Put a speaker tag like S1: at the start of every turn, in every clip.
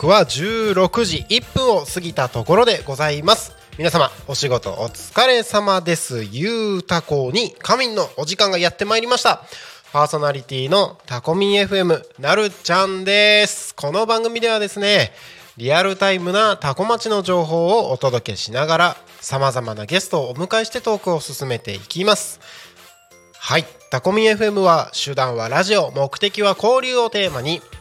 S1: 刻は16時1分を過ぎたところでございます。皆様お仕事お疲れ様です。ゆうたこに仮眠のお時間がやってまいりました。パーソナリティのタコミン FM なるちゃんです。この番組ではですねリアルタイムなタコ町の情報をお届けしながらさまざまなゲストをお迎えしてトークを進めていきます。はい。タコミン FM は手段はラジオ目的は交流をテーマに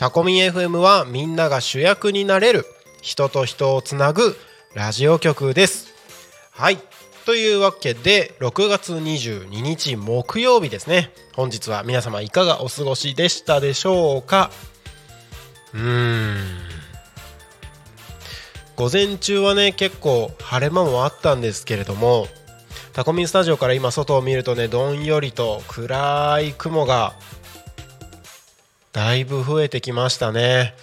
S1: タコミ FM はみんなが主役になれる人と人をつなぐラジオ局です。はい。というわけで6月22日木曜日ですね。本日は皆様いかがお過ごしでしたでしょうか？うーん。午前中はね結構晴れ間もあったんですけれどもタコミンスタジオから今外を見るとねどんよりと暗い雲がだいぶ増えてきましたね。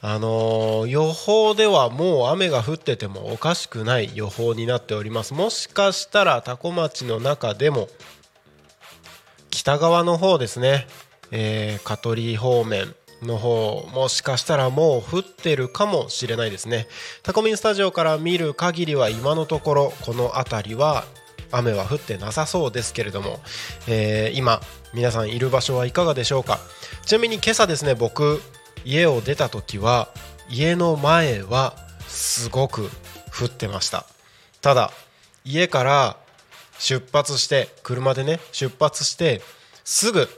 S1: あの予報ではもう雨が降っててもおかしくない予報になっております。もしかしたら多古町の中でも北側の方ですね、えー香取方面の方もしかしたらもう降ってるかもしれないですね。タコミンスタジオから見る限りは今のところこの辺りは雨は降ってなさそうですけれども、えー今皆さんいる場所はいかがでしょうか？ちなみに今朝ですね僕家を出た時は家の前はすごく降ってました。ただ家から出発して車でね出発してすぐ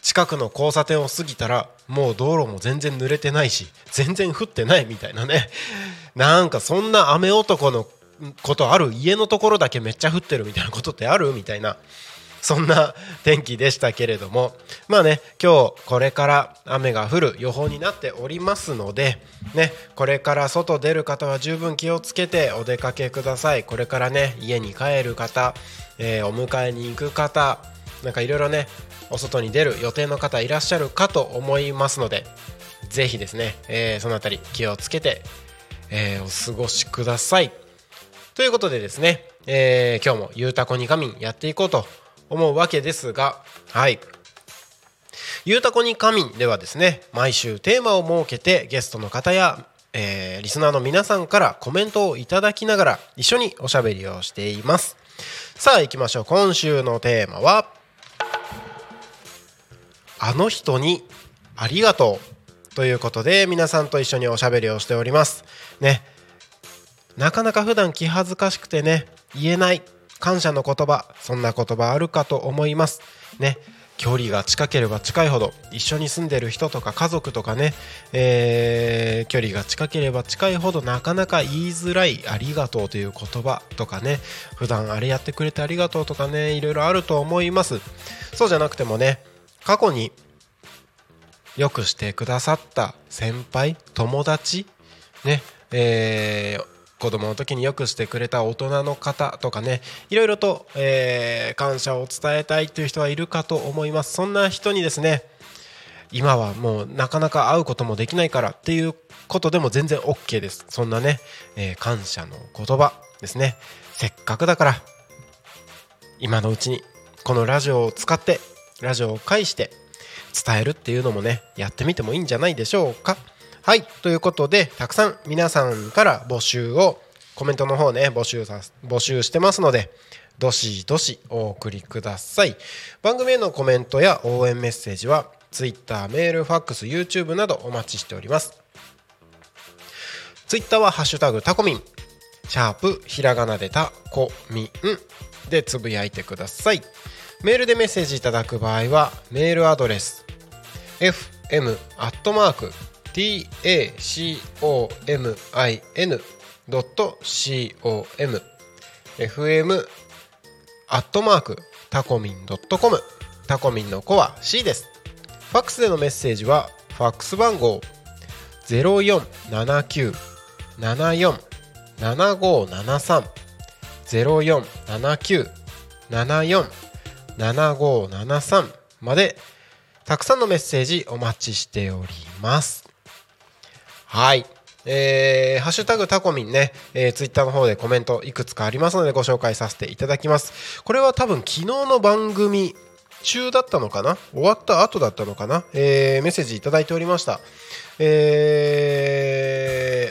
S1: 近くの交差点を過ぎたらもう道路も全然濡れてないし全然降ってないみたいなね。なんかそんな雨男のことある？家のところだけめっちゃ降ってるみたいなことってある？みたいな。そんな天気でしたけれどもまあね今日これから雨が降る予報になっておりますのでねこれから外出る方は十分気をつけてお出かけください。これからね家に帰る方、えーお迎えに行く方なんかいろいろねお外に出る予定の方いらっしゃるかと思いますのでぜひですね、えーそのあたり気をつけて、えーお過ごしください。ということでですね、えー今日も「ゆうたこに仮眠」やっていこうと思うわけですがはい「ゆうたこに仮眠」ではですね毎週テーマを設けてゲストの方や、えーリスナーの皆さんからコメントをいただきながら一緒におしゃべりをしています。さあ行きましょう。今週のテーマは「あの人にありがとう」ということで皆さんと一緒におしゃべりをしております。ね。なかなか普段気恥ずかしくてね言えない感謝の言葉そんな言葉あるかと思います。ね。距離が近ければ近いほど一緒に住んでる人とか家族とかね、えー距離が近ければ近いほどなかなか言いづらい「ありがとう」という言葉とかね。普段あれやってくれてありがとうとかね。いろいろあると思います。そうじゃなくてもね過去によくしてくださった先輩友達ね。えー子供の時によくしてくれた大人の方とかねいろいろと、えー感謝を伝えたいという人はいるかと思います。そんな人にですね今はもうなかなか会うこともできないからっていうことでも全然 OK です。そんなね、えー感謝の言葉ですね。せっかくだから今のうちにこのラジオを使ってラジオを介して伝えるっていうのもねやってみてもいいんじゃないでしょうか。はい。ということでたくさん皆さんから募集をコメントの方ね募集さ募集してますのでどしどしお送りください。番組へのコメントや応援メッセージは Twitter メールファックス YouTube などお待ちしております。Twitter は「ハッシュタグタコミン」シャープひらがなでタコミンでつぶやいてください。メールでメッセージいただく場合はメールアドレス fm アットマーク tacomin.com fm アットマークタコミン .com タコミンの子は C です。ファックスでのメッセージはファックス番号0479747573 0479747573までたくさんのメッセージお待ちしております。はい。えー、ハッシュタグタコミンね、えー、ツイッターの方でコメントいくつかありますのでご紹介させていただきます。これは多分昨日の番組中だったのかな？終わった後だったのかな、えー、メッセージいただいておりました。え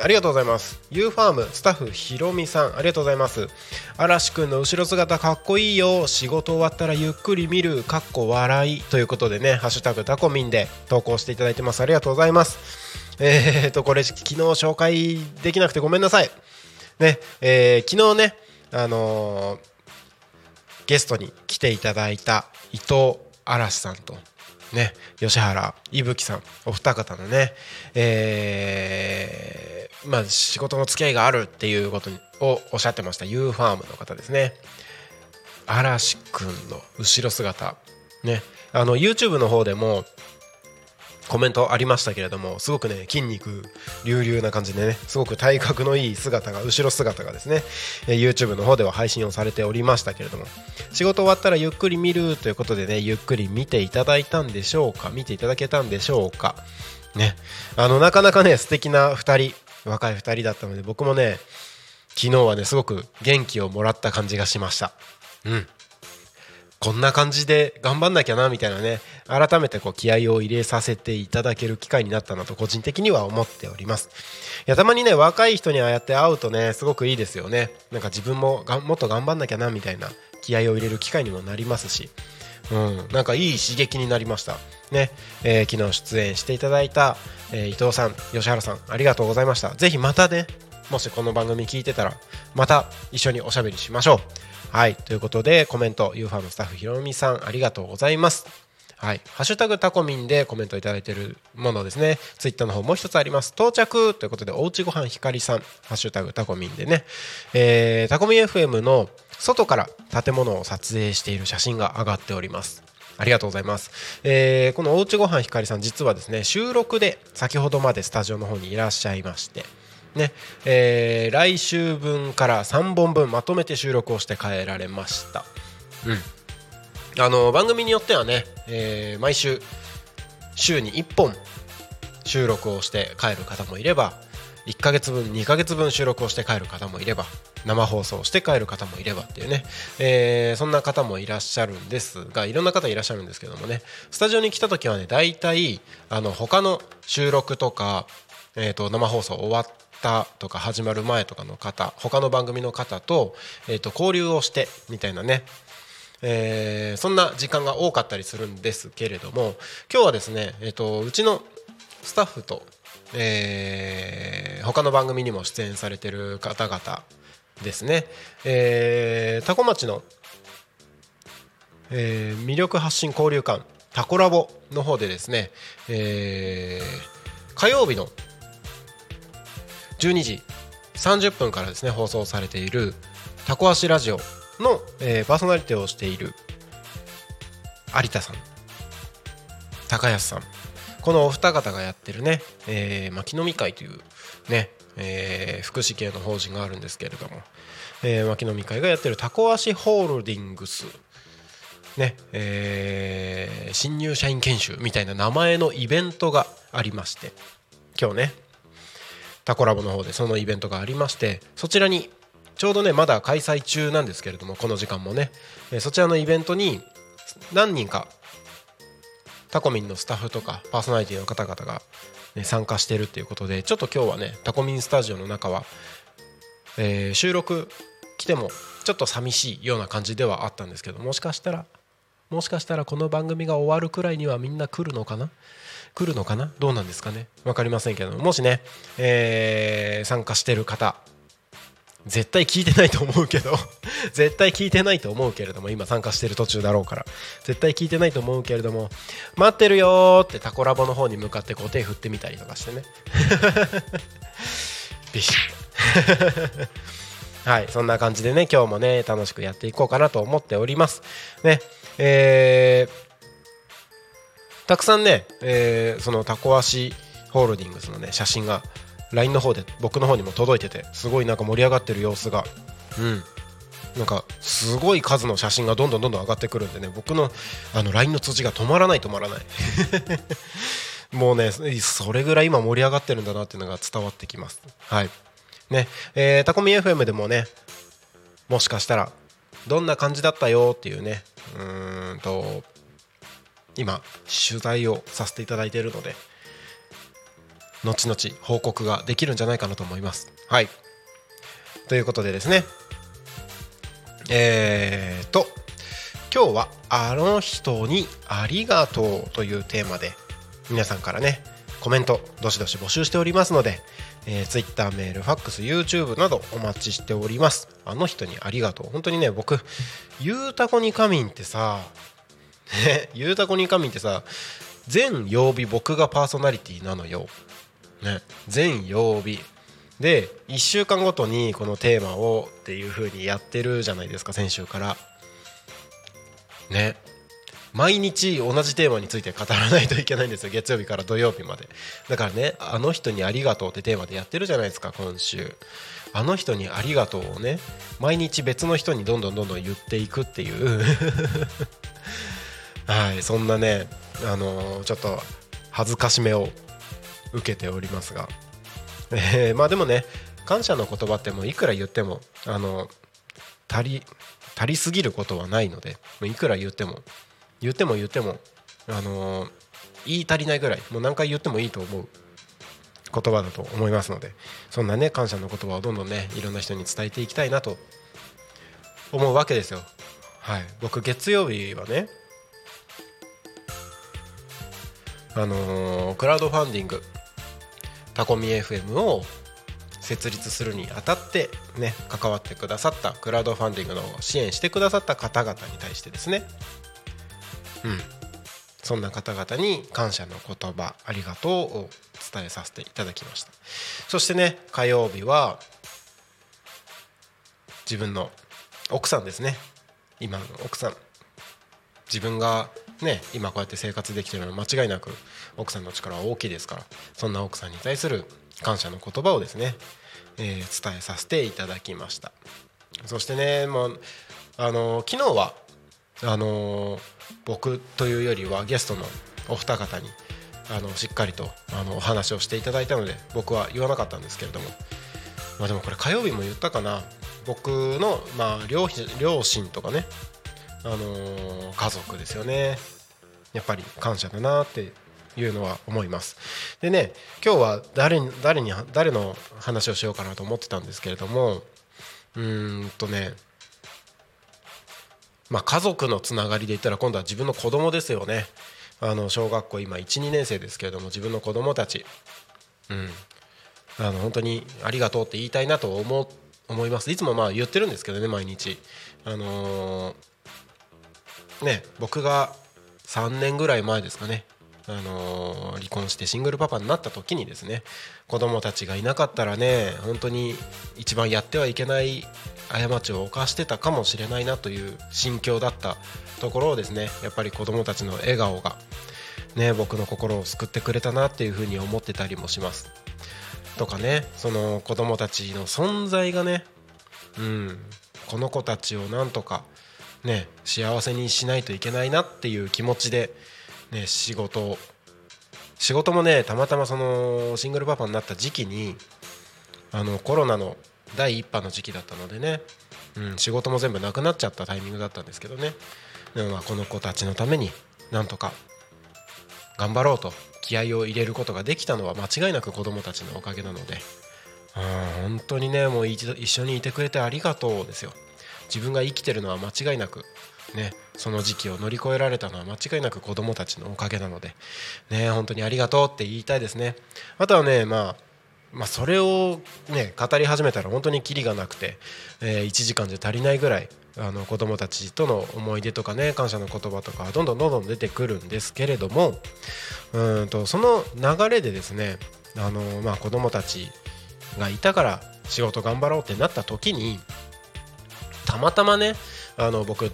S1: ー、ありがとうございます。U ファームスタッフひろみさんありがとうございます。嵐くんの後ろ姿かっこいいよ。仕事終わったらゆっくり見る。かっこ笑い。ということでねハッシュタグタコミンで投稿していただいてます。ありがとうございます。えーとこれ昨日紹介できなくてごめんなさい。ねえー、昨日ねあのー、ゲストに来ていただいた伊藤嵐さんとね、吉原伊吹さんお二方のね、えー、まあ、仕事の付き合いがあるっていうことをおっしゃってました U ファームの方ですね。嵐くんの後ろ姿。ねあの YouTube の方でもコメントありましたけれどもすごくね筋肉隆々な感じでねすごく体格のいい姿が後ろ姿がですね YouTube の方では配信をされておりましたけれども仕事終わったらゆっくり見るということでねゆっくり見ていただいたんでしょうか見ていただけたんでしょうかね。あのなかなかね素敵な2人若い2人だったので僕もね昨日はねすごく元気をもらった感じがしました。うん。こんな感じで頑張んなきゃなみたいなね改めてこう気合を入れさせていただける機会になったなと個人的には思っておりますいやたまにね若い人にああやって会うとねすごくいいですよねなんか自分もがもっと頑張んなきゃなみたいな気合を入れる機会にもなりますしうん、なんかいい刺激になりました。ね、えー、昨日出演していただいた、えー、伊藤さん、吉原さん、ありがとうございました。ぜひまたね、もしこの番組聞いてたら、また一緒におしゃべりしましょう。はい、ということでコメント u ファームスタッフひろみさんありがとうございますはい、ハッシュタグタコミンでコメントいただいているものですね。ツイッターの方もう一つあります。到着ということで、おうちごはんひかりさん、ハッシュタグタコミンでね、えー、タコミン FM の外から建物を撮影している写真が上がっております。ありがとうございます。えー、このおうちごはんひかりさん、実はですね、収録で先ほどまでスタジオの方にいらっしゃいまして、ねえー、来週分から3本分まとめて収録をして帰られました。うん、あの番組によってはね、えー、毎週週に1本収録をして帰る方もいれば1ヶ月分2ヶ月分収録をして帰る方もいれば生放送して帰る方もいればっていうね、えー、そんな方もいらっしゃるんですがいろんな方いらっしゃるんですけどもねスタジオに来た時はね大体あの他の収録とか、えー、と生放送終わったとか始まる前とかの方他の番組の方と,、えー、と交流をしてみたいなね。えー、そんな時間が多かったりするんですけれども今日はですね、えーと、うちのスタッフと、えー、他の番組にも出演されてる方々ですね、えー、タコ町の、えー、魅力発信交流館タコラボの方でですね、えー、火曜日の12時30分からですね放送されているタコ足ラジオの、えー、パーソナリティをしている有田さん高安さん。このお二方がやってるね、えー、牧野み会というね、えー、福祉系の法人があるんですけれども、えー、牧野み会がやってるタコ足ホールディングス。ねえー、新入社員研修みたいな名前のイベントがありまして今日ねタコラボの方でそのイベントがありましてそちらにちょうどねまだ開催中なんですけれどもこの時間もね、えそちらのイベントに何人かタコミンのスタッフとかパーソナリティの方々が、ね、参加してるっていうことでちょっと今日はねタコミンスタジオの中は、え収録来てもちょっと寂しいような感じではあったんですけどもしかしたらもしかしたらこの番組が終わるくらいにはみんな来るのかな？来るのかな？どうなんですかね？分かりませんけど。もしね、えー参加してる方絶対聞いてないと思うけど 絶対聞いてないと思うけれども今参加してる途中だろうから絶対聞いてないと思うけれども待ってるよーってタコラボの方に向かってこう手振ってみたりとかしてね。ビシッ。はいそんな感じでね今日もね楽しくやっていこうかなと思っております。ねえーたくさんね、えーそのタコ足ホールディングスのね写真が LINE の方で僕の方にも届いててすごいなんか盛り上がってる様子がうん。なんかすごい数の写真がどんどんどんどん上がってくるんでね僕のあの LINE の通知が止まらない止まらない。もうねそれぐらい今盛り上がってるんだなっていうのが伝わってきます。はい。ね。えータコミ FM でもねもしかしたらどんな感じだったよっていうねうーんと今取材をさせていただいているので後々報告ができるんじゃないかなと思います。はい。ということでですね。えーと今日は「あの人にありがとう」というテーマで皆さんからねコメントどしどし募集しておりますので、えー、Twitter メールファックス YouTube などお待ちしております。あの人にありがとう。本当にね僕ゆうたこに仮眠ってさね。ゆうたこに仮眠ってさ全曜日僕がパーソナリティなのよ、ね、全曜日。で1週間ごとにこのテーマをっていう風にやってるじゃないですか先週から。ね。毎日同じテーマについて語らないといけないんですよ月曜日から土曜日まで。だからね「あの人にありがとう」ってテーマでやってるじゃないですか今週。あの人にありがとうをね毎日別の人にどんどんどんどん言っていくっていう。はいそんなねあのちょっと恥ずかしめを受けておりますが、えーまあでもね感謝の言葉ってもういくら言ってもあの足り足りすぎることはないのでもういくら言っても言っても言ってもあのー言い足りないぐらいもう何回言ってもいいと思う。言葉だと思いますのでそんなね感謝の言葉をどんどんねいろんな人に伝えていきたいなと思うわけですよ。はい僕月曜日はねあのークラウドファンディングタコミ FM を設立するにあたってね関わってくださったクラウドファンディングの支援してくださった方々に対してですね。うん。そんな方々に感謝の言葉ありがとうを伝えさせていただきました。そしてね火曜日は自分の奥さんですね。今の奥さん。自分がね今こうやって生活できてるのは間違いなく奥さんの力は大きいですからそんな奥さんに対する感謝の言葉をですね、えー伝えさせていただきました。そしてねもうあの昨日はあの僕というよりはゲストのお二方にあのしっかりとあのお話をしていただいたので僕は言わなかったんですけれどもまあでもこれ火曜日も言ったかな。僕の、まあ、両両親とかねあのー家族ですよね。やっぱり感謝だなっていうのは思います。でね今日は誰に誰に誰の話をしようかなと思ってたんですけれどもうーんとねまあ家族のつながりで言ったら今度は自分の子供ですよね。あの小学校今12年生ですけれども自分の子供たち。うん。あの本当にありがとうって言いたいなと思思います。いつもまあ言ってるんですけどね毎日。あのーね僕が3年ぐらい前ですかねあのー離婚してシングルパパになった時にですね子供たちがいなかったらね本当に一番やってはいけない過ちを犯してたかもしれないなという心境だったところをですねやっぱり子供たちの笑顔がね僕の心を救ってくれたなっていうふうに思ってたりもします。とかねその子供たちの存在がねうんこの子たちをなんとかね幸せにしないといけないなっていう気持ちでね仕事仕事もねたまたまそのシングルパパになった時期にあのコロナの第一波の時期だったのでね、うん、仕事も全部なくなっちゃったタイミングだったんですけどね。でもまあこの子たちのためになんとか頑張ろうと気合を入れることができたのは間違いなく子どもたちのおかげなのでうん本当にねもう一一緒にいてくれてありがとうですよ。自分が生きてるのは間違いなくねその時期を乗り越えられたのは間違いなく子どもたちのおかげなのでね本当にありがとうって言いたいですね。あとはねまあまあ、それを、ね、語り始めたら本当にキリがなくて、えー、1時間じゃ足りないぐらいあの子どもたちとの思い出とかね感謝の言葉とかどんどんどんどん出てくるんですけれどもうんとその流れでですねあの、まあ、子どもたちがいたから仕事頑張ろうってなった時にたまたまねあの僕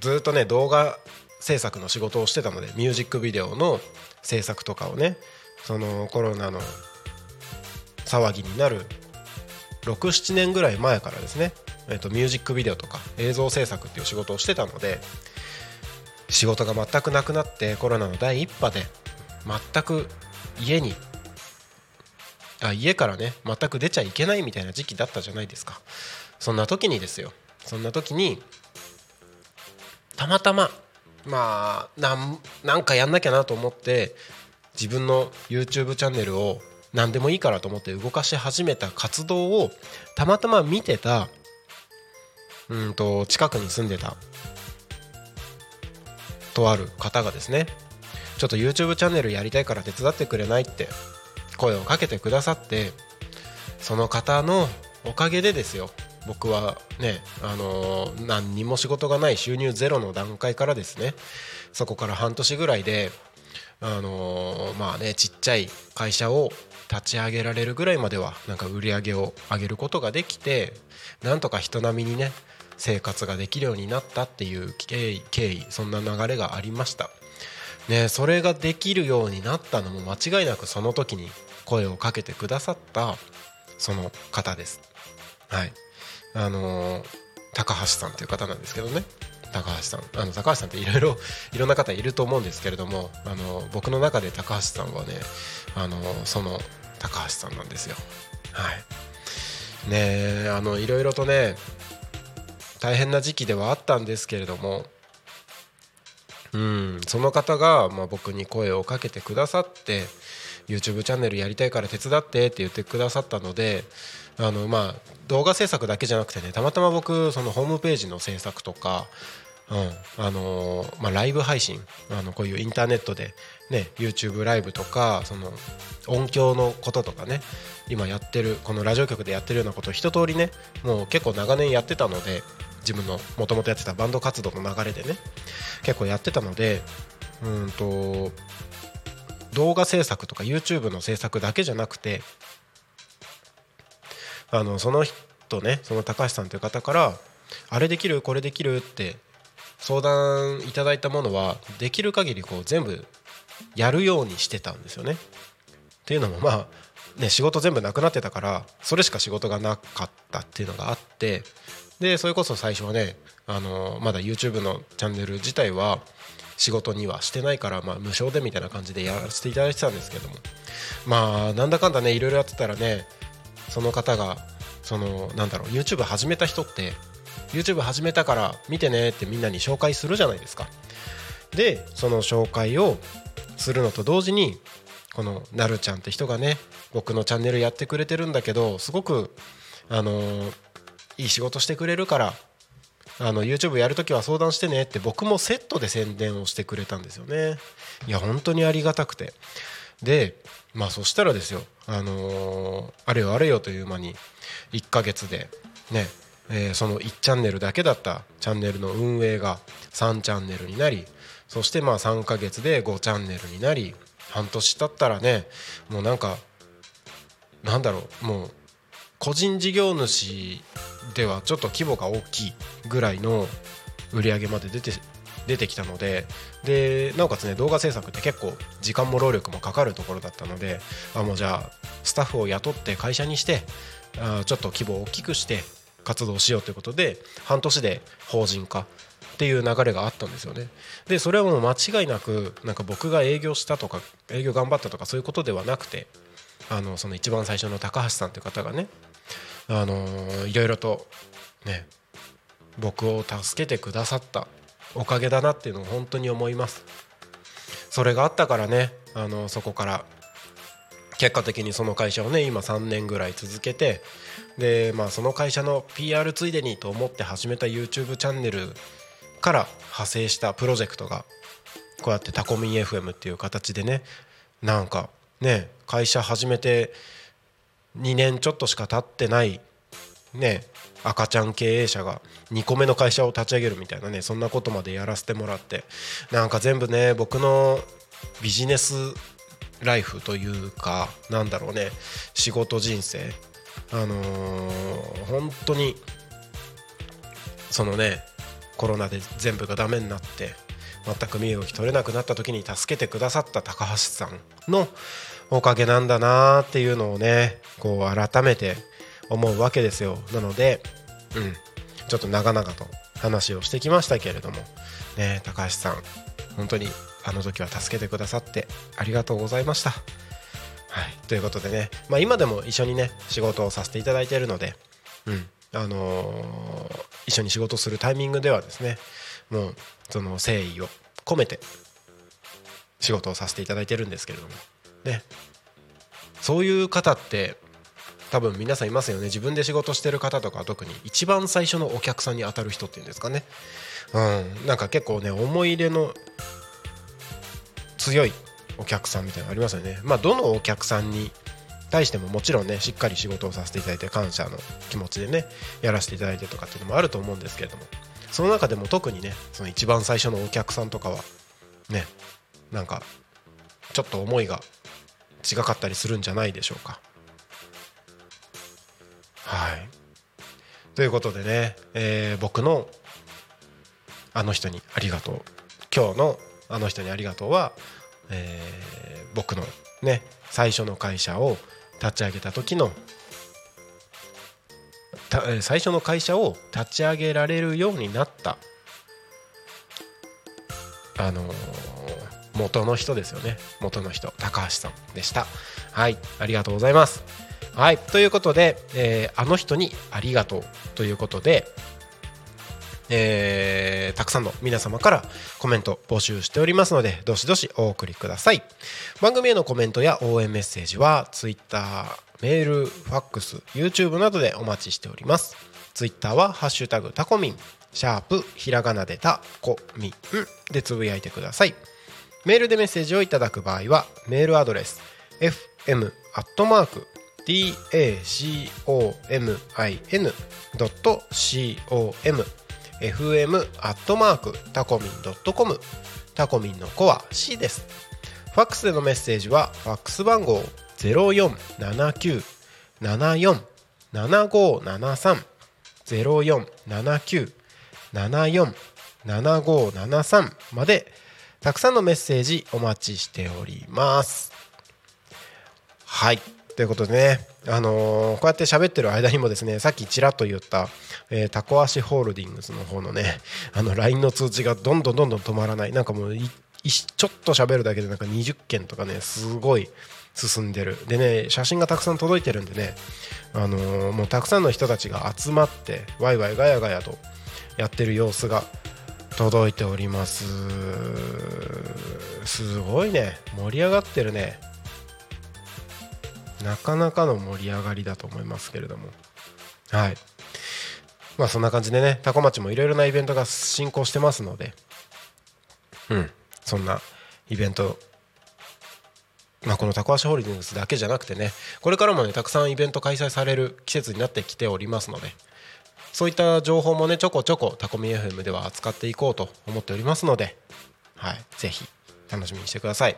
S1: ずっとね動画制作の仕事をしてたのでミュージックビデオの制作とかをねそのコロナの騒ぎになる67年ぐらい前からですね、えー、とミュージックビデオとか映像制作っていう仕事をしてたので仕事が全くなくなってコロナの第一波で全く家にあ家からね全く出ちゃいけないみたいな時期だったじゃないですか。そんな時にですよ。そんな時にたまたままあなんなんかやんなきゃなと思って自分の YouTube チャンネルを何でもいいからと思って動かし始めた活動をたまたま見てたうんと近くに住んでたとある方がですねちょっと YouTube チャンネルやりたいから手伝ってくれないって声をかけてくださってその方のおかげでですよ。僕はね、あのー、何にも仕事がない収入ゼロの段階からですねそこから半年ぐらいで、あのー、まあねちっちゃい会社を立ち上げられるぐらいまではなんか売り上げを上げることができてなんとか人並みにね生活ができるようになったっていう経緯経緯そんな流れがありました。ね、それができるようになったのも間違いなくその時に声をかけてくださったその方です。はい、あの、高橋さんという方なんですけどね。高橋さん。あの高橋さんっていろいろ いろんな方いると思うんですけれどもあの僕の中で高橋さんはねあのその高橋さんなんですよ。はい。ねあのいろいろとね大変な時期ではあったんですけれどもうんその方が、まあ、僕に声をかけてくださって YouTube チャンネルやりたいから手伝ってって言ってくださったのであの、まあ、動画制作だけじゃなくてねたまたま僕そのホームページの制作とかうんあのまあ、ライブ配信あのこういうインターネットで、ね、YouTube ライブとかその音響のこととかね今やってるこのラジオ局でやってるようなことを一通りねもう結構長年やってたので自分のもともとやってたバンド活動の流れでね結構やってたのでうんと動画制作とか YouTube の制作だけじゃなくてあのその人ねその高橋さんという方からあれできるこれできるって相談いただいたものはできる限りこう全部やるようにしてたんですよね。っていうのもまあね仕事全部なくなってたからそれしか仕事がなかったっていうのがあってでそれこそ最初はねあのまだ YouTube のチャンネル自体は仕事にはしてないから、まあ、無償でみたいな感じでやらせていただいてたんですけどもまあなんだかんだねいろいろやってたらねその方がそのなんだろう YouTube 始めた人って YouTube 始めたから見てねってみんなに紹介するじゃないですか。でその紹介をするのと同時にこのなるちゃんって人がね僕のチャンネルやってくれてるんだけどすごくあのー、いい仕事してくれるからあの YouTube やるときは相談してねって僕もセットで宣伝をしてくれたんですよね。いや本当にありがたくて。でまあそしたらですよあのー、あれよあれよという間に1ヶ月でねえー、その1チャンネルだけだったチャンネルの運営が3チャンネルになりそしてまあ3ヶ月で5チャンネルになり半年経ったらねもうなんかなんだろうもう個人事業主ではちょっと規模が大きいぐらいの売り上げまで出て出てきたのででなおかつね動画制作って結構時間も労力もかかるところだったのであもうじゃあスタッフを雇って会社にしてあちょっと規模を大きくして活動しようということで半年で法人化っていう流れがあったんですよね。でそれはもう間違いなくなんか僕が営業したとか営業頑張ったとかそういうことではなくてあのその一番最初の高橋さんという方がねあのいろいろとね僕を助けてくださったおかげだなっていうのを本当に思います。それがあったからねあのそこから結果的にその会社をね今3年ぐらい続けてでまあその会社の PR ついでにと思って始めた YouTube チャンネルから派生したプロジェクトがこうやってタコミン FM っていう形でねなんかね会社始めて2年ちょっとしか経ってないね赤ちゃん経営者が2個目の会社を立ち上げるみたいなねそんなことまでやらせてもらってなんか全部ね僕のビジネスライフというかなんだろうね仕事人生あのー本当にそのねコロナで全部がダメになって全く身動き取れなくなった時に助けてくださった高橋さんのおかげなんだなっていうのをねこう改めて思うわけですよ。なのでうん。ちょっと長々と話をしてきましたけれどもね高橋さん本当にあの時は助けてくださってありがとうございました。はい。ということでね、まあ、今でも一緒にね仕事をさせていただいているのでうん。あのー一緒に仕事するタイミングではですねもうその誠意を込めて仕事をさせていただいてるんですけれどもね。そういう方って多分皆さんいますよね。自分で仕事してる方とか特に一番最初のお客さんに当たる人っていうんですかね。うん。なんか結構ね思い入れの強いお客さんみたいなのありますよね。まあどのお客さんに対してももちろんねしっかり仕事をさせていただいて感謝の気持ちでねやらせていただいてとかっていうのもあると思うんですけれども。その中でも特にねその一番最初のお客さんとかはねなんかちょっと思いが違かったりするんじゃないでしょうか。はい。ということでね、えー僕のあの人にありがとう。今日のあの人にありがとうは、えー僕のね最初の会社を立ち上げた時のた最初の会社を立ち上げられるようになったあのー元の人ですよね。元の人。高橋さんでした。はい。ありがとうございます。はい。ということで、えーあの人にありがとうということでえーたくさんの皆様からコメント募集しておりますのでどしどしお送りください。番組へのコメントや応援メッセージは Twitter メールファックス YouTube などでお待ちしております。Twitter は「ハッシュタグタコミン」シャープひらがなでタコミンでつぶやいてください。メールでメッセージをいただく場合はメールアドレス fm アットマーク tacomin.com fm アットマークタコミン .com タコミンの子は C です。ファックスでのメッセージはファックス番号0479747573 0479747573までたくさんのメッセージお待ちしております。はい。ということでね、あのーこうやって喋ってる間にもですねさっきちらっと言った、えータコ足ホールディングスの方のねあの LINE の通知がどんどんどんどん止まらない。なんかもうちょっと喋るだけでなんか20件とかねすごい進んでる。でね写真がたくさん届いてるんでね、あのーもうたくさんの人たちが集まってワイワイガヤガヤとやってる様子が届いております。すごいね。盛り上がってるね。なかなかの盛り上がりだと思いますけれども。はい。まあそんな感じでねタコ町もいろいろなイベントが進行してますので。うん。そんなイベント。まあこのタコ足ホールディングスだけじゃなくてねこれからもねたくさんイベント開催される季節になってきておりますのでそういった情報もねちょこちょこタコミ FM では扱っていこうと思っておりますのではい。ぜひ楽しみにしてください。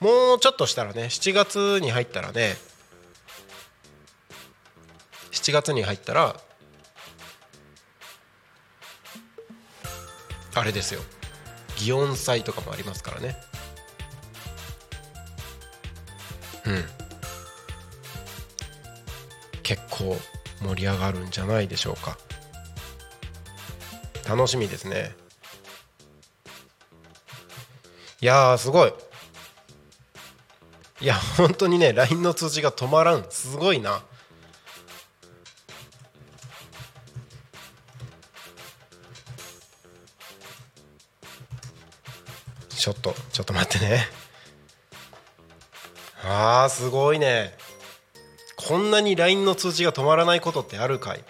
S1: もうちょっとしたらね7月に入ったらね7月に入ったらあれですよ。祇園祭とかもありますからね。うん。結構盛り上がるんじゃないでしょうか。楽しみですね。いやーすごい。いや本当にね LINE の通知が止まらん。すごいな。ちょっとちょっと待ってね。あーすごいね。こんなに LINE の通知が止まらないことってあるかい。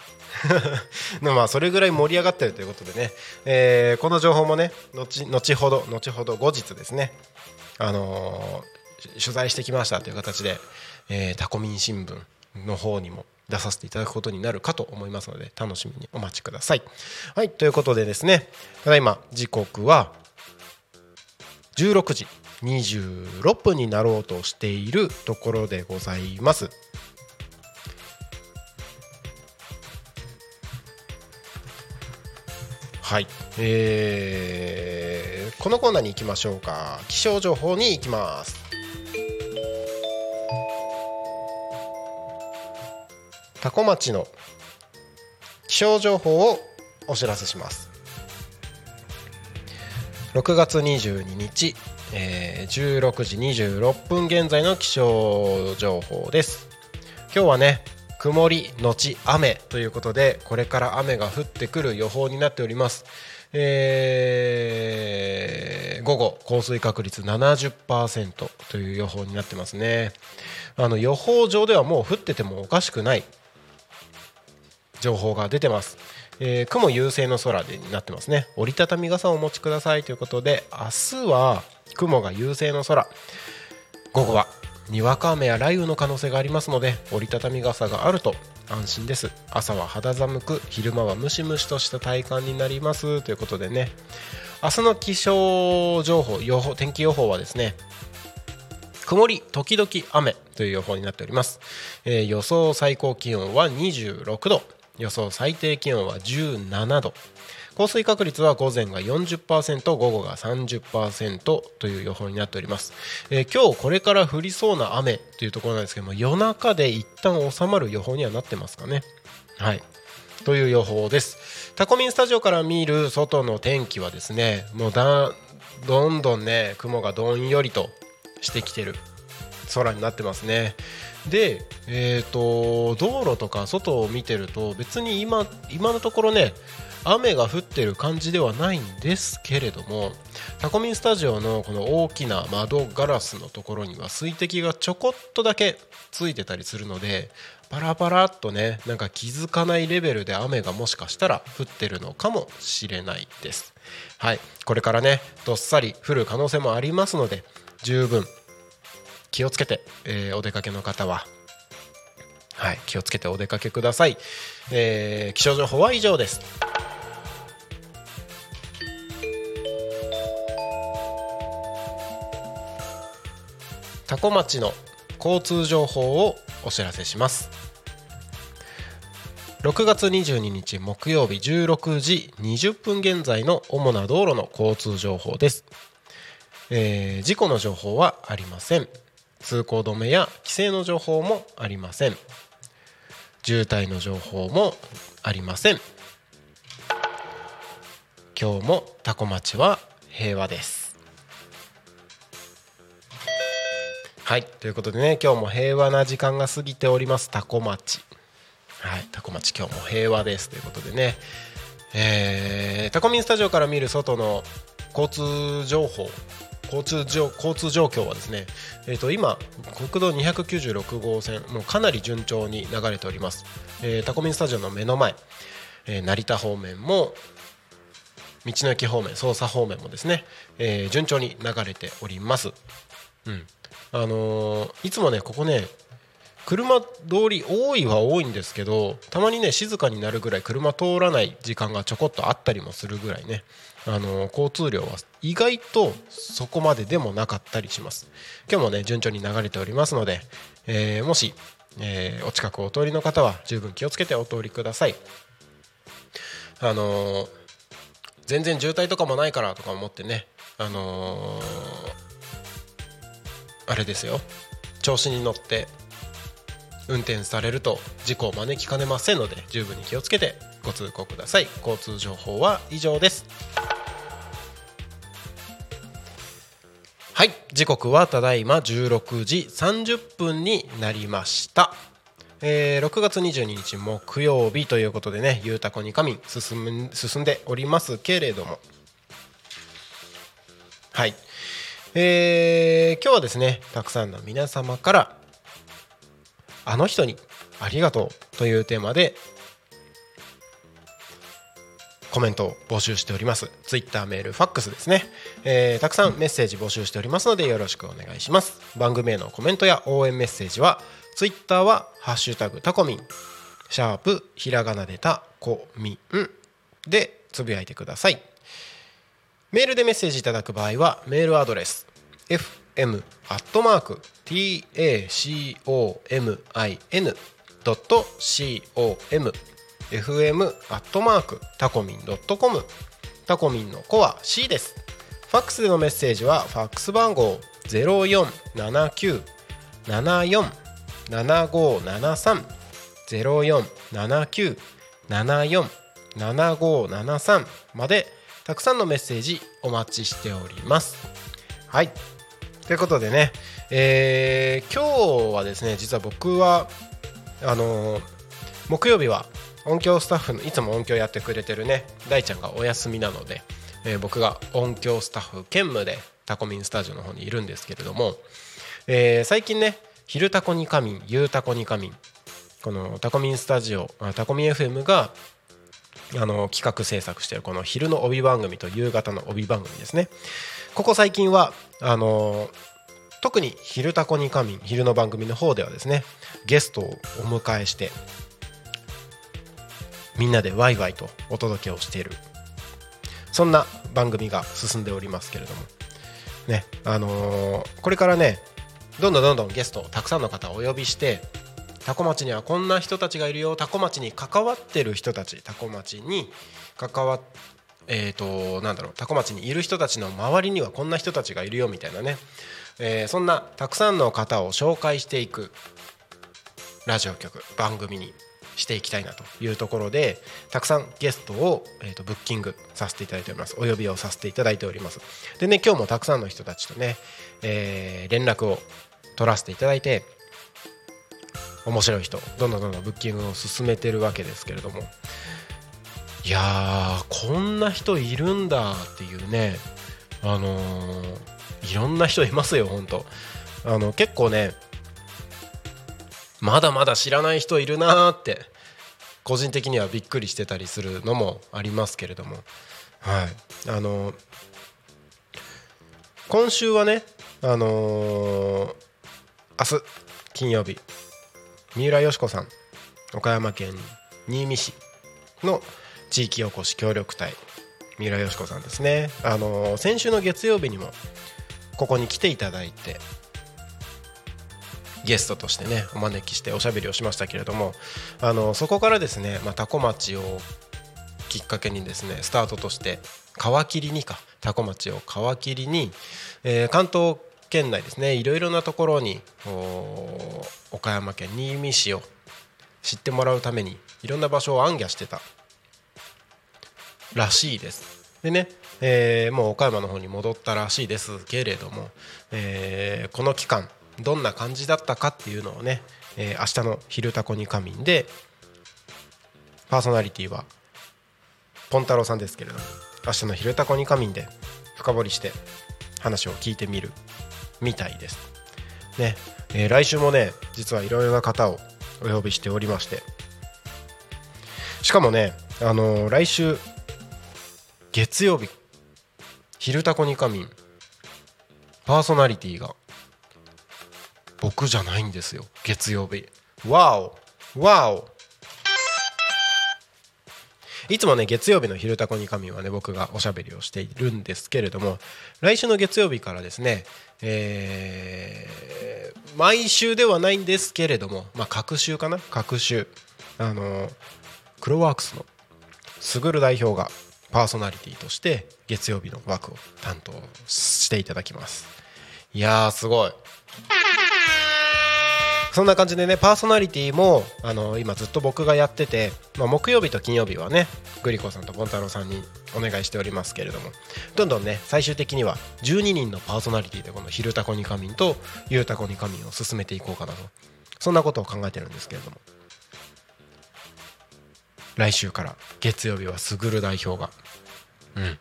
S1: まあそれぐらい盛り上がってるということでね、えーこの情報もね後後ほど後ほど後日ですね。あのー取材してきましたという形で、えータコミン新聞の方にも出させていただくことになるかと思いますので楽しみにお待ちください。はいということでですね。ただいま時刻は16時26分になろうとしているところでございます。はい、えーこのコーナーに行きましょうか。気象情報に行きます。多古町の気象情報をお知らせします。6月22日、えー16時26分現在の気象情報です。今日はね曇りのち雨ということでこれから雨が降ってくる予報になっております、えー午後降水確率70%という予報になってますね。あの予報上ではもう降っててもおかしくない情報が出てます、えー雲優勢の空でになってますね。折りたたみ傘をお持ちくださいということで明日は雲が優勢の空。午後はにわか雨や雷雨の可能性がありますので折りたたみ傘があると安心です。朝は肌寒く昼間はムシムシとした体感になりますということでね。明日の気象情報予報天気予報はですね曇り時々雨という予報になっております、えー予想最高気温は26度。予想最低気温は17度。降水確率は午前が40%午後が30%という予報になっております、えー今日これから降りそうな雨というところなんですけども夜中で一旦収まる予報にはなってますかね。はい。という予報です。タコミンスタジオから見る外の天気はですねもうだどんどんね雲がどんよりとしてきてる空になってますね。で、えー、と道路とか外を見てると別に今今のところね雨が降ってる感じではないんですけれどもタコミンスタジオのこの大きな窓ガラスのところには水滴がちょこっとだけついてたりするのでパラパラっとねなんか気づかないレベルで雨がもしかしたら降ってるのかもしれないです。はい。これからねどっさり降る可能性もありますので十分気をつけて、えーお出かけの方ははい気をつけてお出かけください、えー気象情報は以上です。多古町の交通情報をお知らせします。6月22日木曜日16時20分現在の主な道路の交通情報です、えー事故の情報はありません。通行止めや規制の情報もありません。渋滞の情報もありません。今日も多古町は平和です。はいということでね今日も平和な時間が過ぎております。多古町。はい多古町今日も平和です。ということでねえー、タコミンスタジオから見る外の交通情報交通状交通状況はですね、えー、と今、国道296号線もうかなり順調に流れております、えータコミンスタジオの目の前、えー成田方面も道の駅方面捜査方面もですね、えー順調に流れております、うん。あのーいつもねここね車通り多いは多いんですけどたまにね静かになるぐらい車通らない時間がちょこっとあったりもするぐらいね、あの交通量は意外とそこまででもなかったりします。今日もね順調に流れておりますので、えーもし、えーお近くお通りの方は十分気をつけてお通りください。あのー全然渋滞とかもないからとか思ってねあのあれですよ。調子に乗って運転されると事故を招きかねませんので十分に気をつけてご通行ください。交通情報は以上です。はい。時刻はただいま16時30分になりました。えー6月22日木曜日ということでね「ゆうたこに仮眠進進んでおりますけれども。はい。えー、今日はですねたくさんの皆様からあの人にありがとうというテーマでコメントを募集しております。ツイッターメールファックスですね、えー、たくさんメッセージ募集しておりますのでよろしくお願いします。番組へのコメントや応援メッセージはツイッターはハッシュタグタコミン。シャープひらがなでタコミンでつぶやいてください。メールでメッセージいただく場合はメールアドレス fm.tacomin.com fm アットマーク tacomin.com fm アットマークタコミン .com タコミンの子は C です。ファックスでのメッセージはファックス番号0479747573 0479747573までたくさんのメッセージお待ちしております。はい。ということでね、えー、今日はですね実は僕はあのー、木曜日は音響スタッフのいつも音響やってくれてるね大ちゃんがお休みなので、えー、僕が音響スタッフ兼務でタコミンスタジオの方にいるんですけれども、えー、最近ね「昼タコに仮眠」「夕タコに仮眠」このタコミンスタジオタコミン FM があの企画制作しているこの昼の帯番組と夕方の帯番組ですね。ここ最近はあの特に「昼タコに仮眠」昼の番組の方ではですねゲストをお迎えしてみんなでワイワイとお届けをしている。そんな番組が進んでおりますけれども。ねあのー、これからねどんどんどんどんゲストたくさんの方をお呼びして多古町にはこんな人たちがいるよ。多古町に関わってる人たち。多古町に関わえーと、なんだろう。多古町にいる人たちの周りにはこんな人たちがいるよ。みたいなね、えー、そんなたくさんの方を紹介していくラジオ局番組にしていきたいなというところでたくさんゲストを、えーと、ブッキングさせていただいております。お呼びをさせていただいております。でね今日もたくさんの人たちとね、えー、連絡を取らせていただいて面白い人どんどんどんどんブッキングを進めてるわけですけれども。いやーこんな人いるんだっていうねあのー、いろんな人いますよ本当。あの結構ねまだまだ知らない人いるなーって個人的にはびっくりしてたりするのもありますけれども。はい。あの今週はねあのー、明日金曜日三浦佳子さん岡山県新見市の地域おこし協力隊三浦佳子さんですね。あの先週の月曜日にもここに来ていただいてゲストとしてねお招きしておしゃべりをしましたけれどもあのそこからですね、まあ、多古町をきっかけにですねスタートとして皮切りにか多古町を皮切りに、えー、関東県内ですねいろいろなところに岡山県新見市を知ってもらうためにいろんな場所を暗記してたらしいです。でね、えー、もう岡山の方に戻ったらしいですけれども、えー、この期間どんな感じだったかっていうのをね、えー、明日の「昼タコに仮眠」でパーソナリティはポン太郎さんですけれども明日の「昼タコに仮眠」で深掘りして話を聞いてみるみたいです。ねえー、来週もね実はいろいろな方をお呼びしておりましてしかもね、あのー、来週月曜日「昼タコに仮眠」パーソナリティが僕じゃないんですよ。月曜日。わおわおいつもね月曜日の「昼タコに神」はね僕がおしゃべりをしているんですけれども来週の月曜日からですねえー、毎週ではないんですけれどもまあ隔週かな？隔週。あのクロワークスのすぐる代表がパーソナリティとして月曜日の枠を担当していただきます。いやーすごい。そんな感じでねパーソナリティもあの今ずっと僕がやってて、まあ、木曜日と金曜日はねグリコさんとボンタロウさんにお願いしておりますけれどもどんどんね最終的には12人のパーソナリティでこの「昼タコに仮眠」と「ゆうタコに仮眠」を進めていこうかなとそんなことを考えてるんですけれども。来週から月曜日はすぐる代表がうん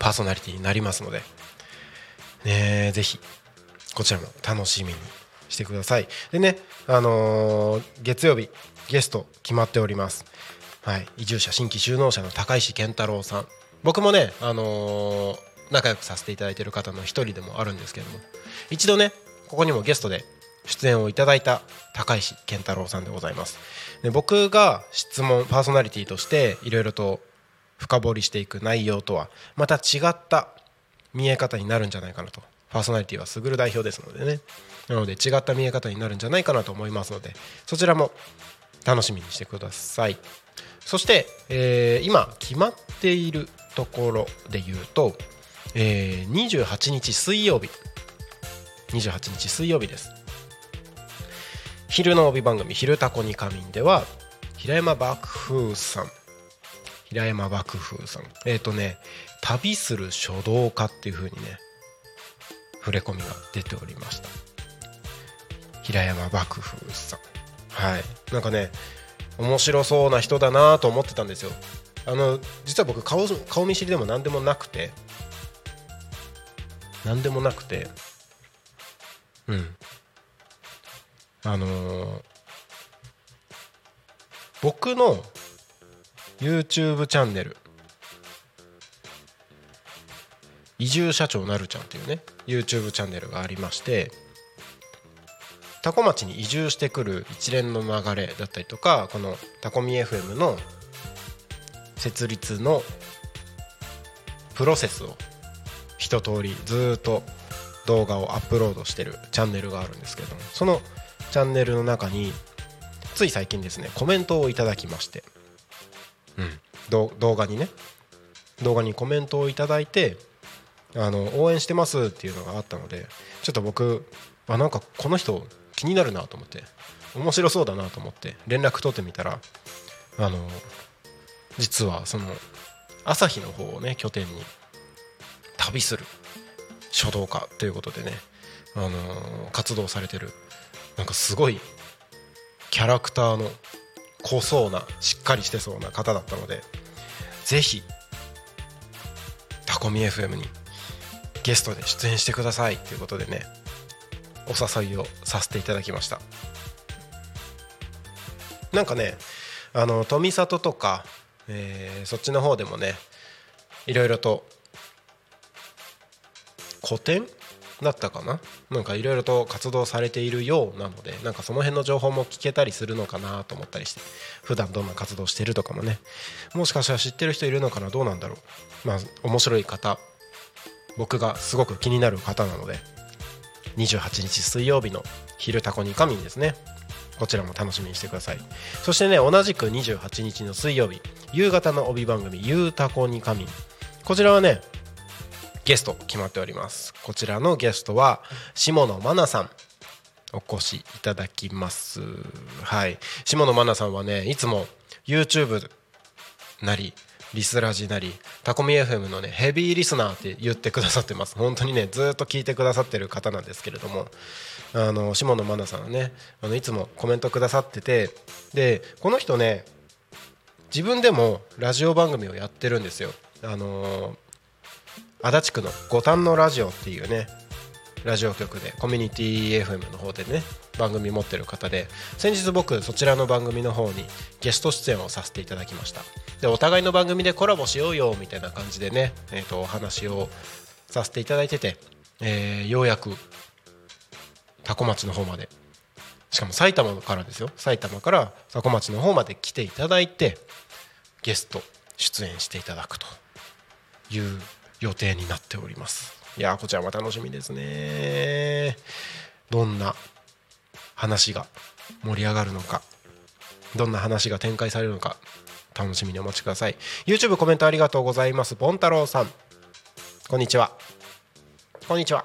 S1: パーソナリティになりますのでねぜひこちらも楽しみに。してください。でねあのー月曜日ゲスト決まっております。はい。移住者新規就農者の高石健太郎さん。僕もねあのー仲良くさせていただいている方の一人でもあるんですけども。一度ねここにもゲストで出演をいただいた高石健太郎さんでございます。で僕が質問パーソナリティとしていろいろと深掘りしていく内容とはまた違った見え方になるんじゃないかなと。パーソナリティはすぐる代表ですのでね。なので違った見え方になるんじゃないかなと思いますのでそちらも楽しみにしてください。そして、えー今決まっているところで言うと、えー28日水曜日。28日水曜日です。昼の帯番組「昼タコに仮眠」では平山幕風さん。平山幕風さん。えっ、とね「旅する書道家」っていう風にね触れ込みが出ておりました。平山幕風さん。はい。なんかね面白そうな人だなと思ってたんですよ。あの実は僕顔顔見知りでも何でもなくて。何でもなくて。うん。あのー僕の YouTube チャンネル。移住社長なるちゃんっていうね YouTube チャンネルがありまして。多古町に移住してくる一連の流れだったりとかこのタコミ FM の設立のプロセスを一通りずっと動画をアップロードしてるチャンネルがあるんですけどもそのチャンネルの中につい最近ですねコメントをいただきまして、うん、動画にね動画にコメントをいただいてあの応援してますっていうのがあったのでちょっと僕あなんかこの人気になるなと思って面白そうだなと思って連絡取ってみたらあの実はその朝日の方をね拠点に旅する書道家ということでね、あの活動されてるなんかすごいキャラクターの濃そうなしっかりしてそうな方だったのでぜひタコミ FM にゲストで出演してくださいということでねお誘いをさせていただきました。なんかねあの富里とか、えーそっちの方でもねいろいろと古典だったかな？なんかいろいろと活動されているようなのでなんかその辺の情報も聞けたりするのかなと思ったりして普段どんな活動してるとかもね。もしかしたら知ってる人いるのかな？どうなんだろう？まあ面白い方僕がすごく気になる方なので28日水曜日の「昼タコに仮眠」ですね。こちらも楽しみにしてください。そしてね同じく28日の水曜日夕方の帯番組「ゆうたこに仮眠」こちらはねゲスト決まっております。こちらのゲストは下野真奈さん。お越しいただきます。はい。下野真奈さんはねいつも YouTube なりリスラジなりタコミ FM のねヘビーリスナーって言ってくださってます。本当にねずっと聞いてくださってる方なんですけれどもあの下野真奈さんはねあのいつもコメントくださっててでこの人ね自分でもラジオ番組をやってるんですよ。あの足立区の五反のラジオっていうねラジオ局でコミュニティ FM の方でね番組持ってる方で先日僕そちらの番組の方にゲスト出演をさせていただきました。でお互いの番組でコラボしようよみたいな感じでね、えー、とお話をさせていただいてて、えーようやく多古町の方まで。しかも埼玉からですよ。埼玉から多古町の方まで来ていただいてゲスト出演していただくという予定になっております。いやこちらも楽しみですね。どんな話が盛り上がるのかどんな話が展開されるのか楽しみにお待ちください。YouTube コメントありがとうございます。ボン太郎さん。こんにちは。こんにちは。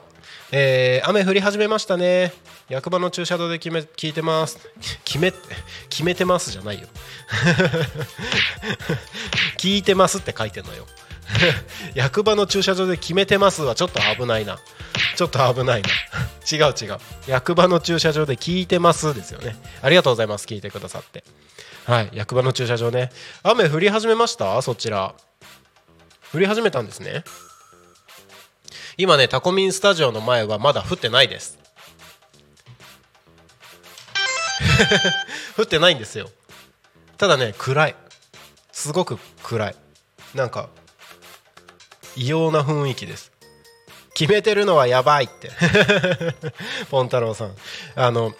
S1: えー雨降り始めましたね。役場の駐車場で決め聞いてます。決め決めてますじゃないよ。聞いてますって書いてんのよ。役場の駐車場で決めてますはちょっと危ないな。ちょっと危ないな。違う違う。役場の駐車場で聞いてますですよね。ありがとうございます。聞いてくださって。はい。役場の駐車場ね。雨降り始めました？そちら。降り始めたんですね。今ねタコミンスタジオの前はまだ降ってないです。降ってないんですよ。ただね暗い。すごく暗い。なんか異様な雰囲気です。決めてるのはやばいって。ポン太郎さん。あの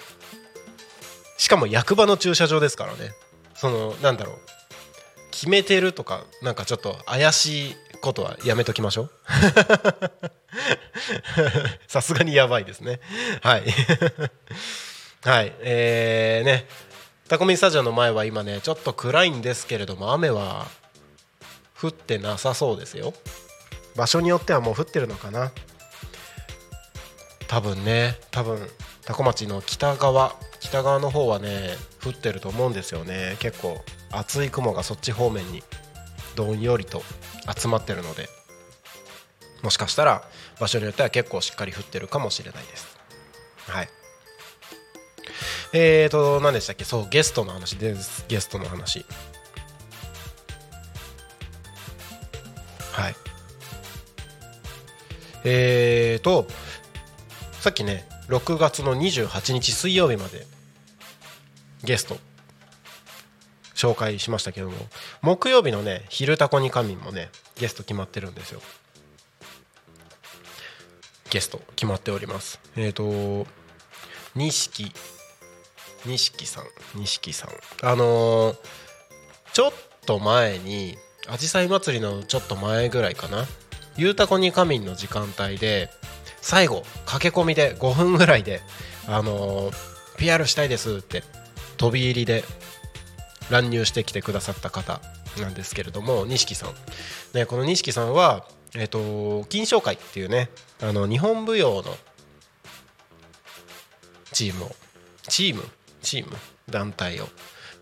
S1: しかも役場の駐車場ですからね。そのなんだろう。決めてるとかなんかちょっと怪しいことはやめときましょう。さすがにやばいですね。はい。はい。えー、ね。タコミンスタジオの前は今ねちょっと暗いんですけれども雨は降ってなさそうですよ。場所によってはもう降ってるのかな。多分ね。多分多古町の北側北側の方はね降ってると思うんですよね。結構厚い雲がそっち方面にどんよりと集まってるので。もしかしたら場所によっては結構しっかり降ってるかもしれないです。はい。えーと何でしたっけ？そうゲストの話。ですゲストの話。はいえーとさっきね6月の28日水曜日までゲスト紹介しましたけども木曜日のね「昼タコに仮眠」もねゲスト決まってるんですよ。ゲスト決まっております。えっ、ー、と錦錦さん錦さん。あのー、ちょっと前にあじさい祭りのちょっと前ぐらいかな「ゆうたこに仮眠」の時間帯で最後駆け込みで5分ぐらいであのー、PR したいですって飛び入りで乱入してきてくださった方なんですけれども錦さん、ね、この錦さんは、えーと、金賞会っていうねあの日本舞踊のチームをチームチーム団体を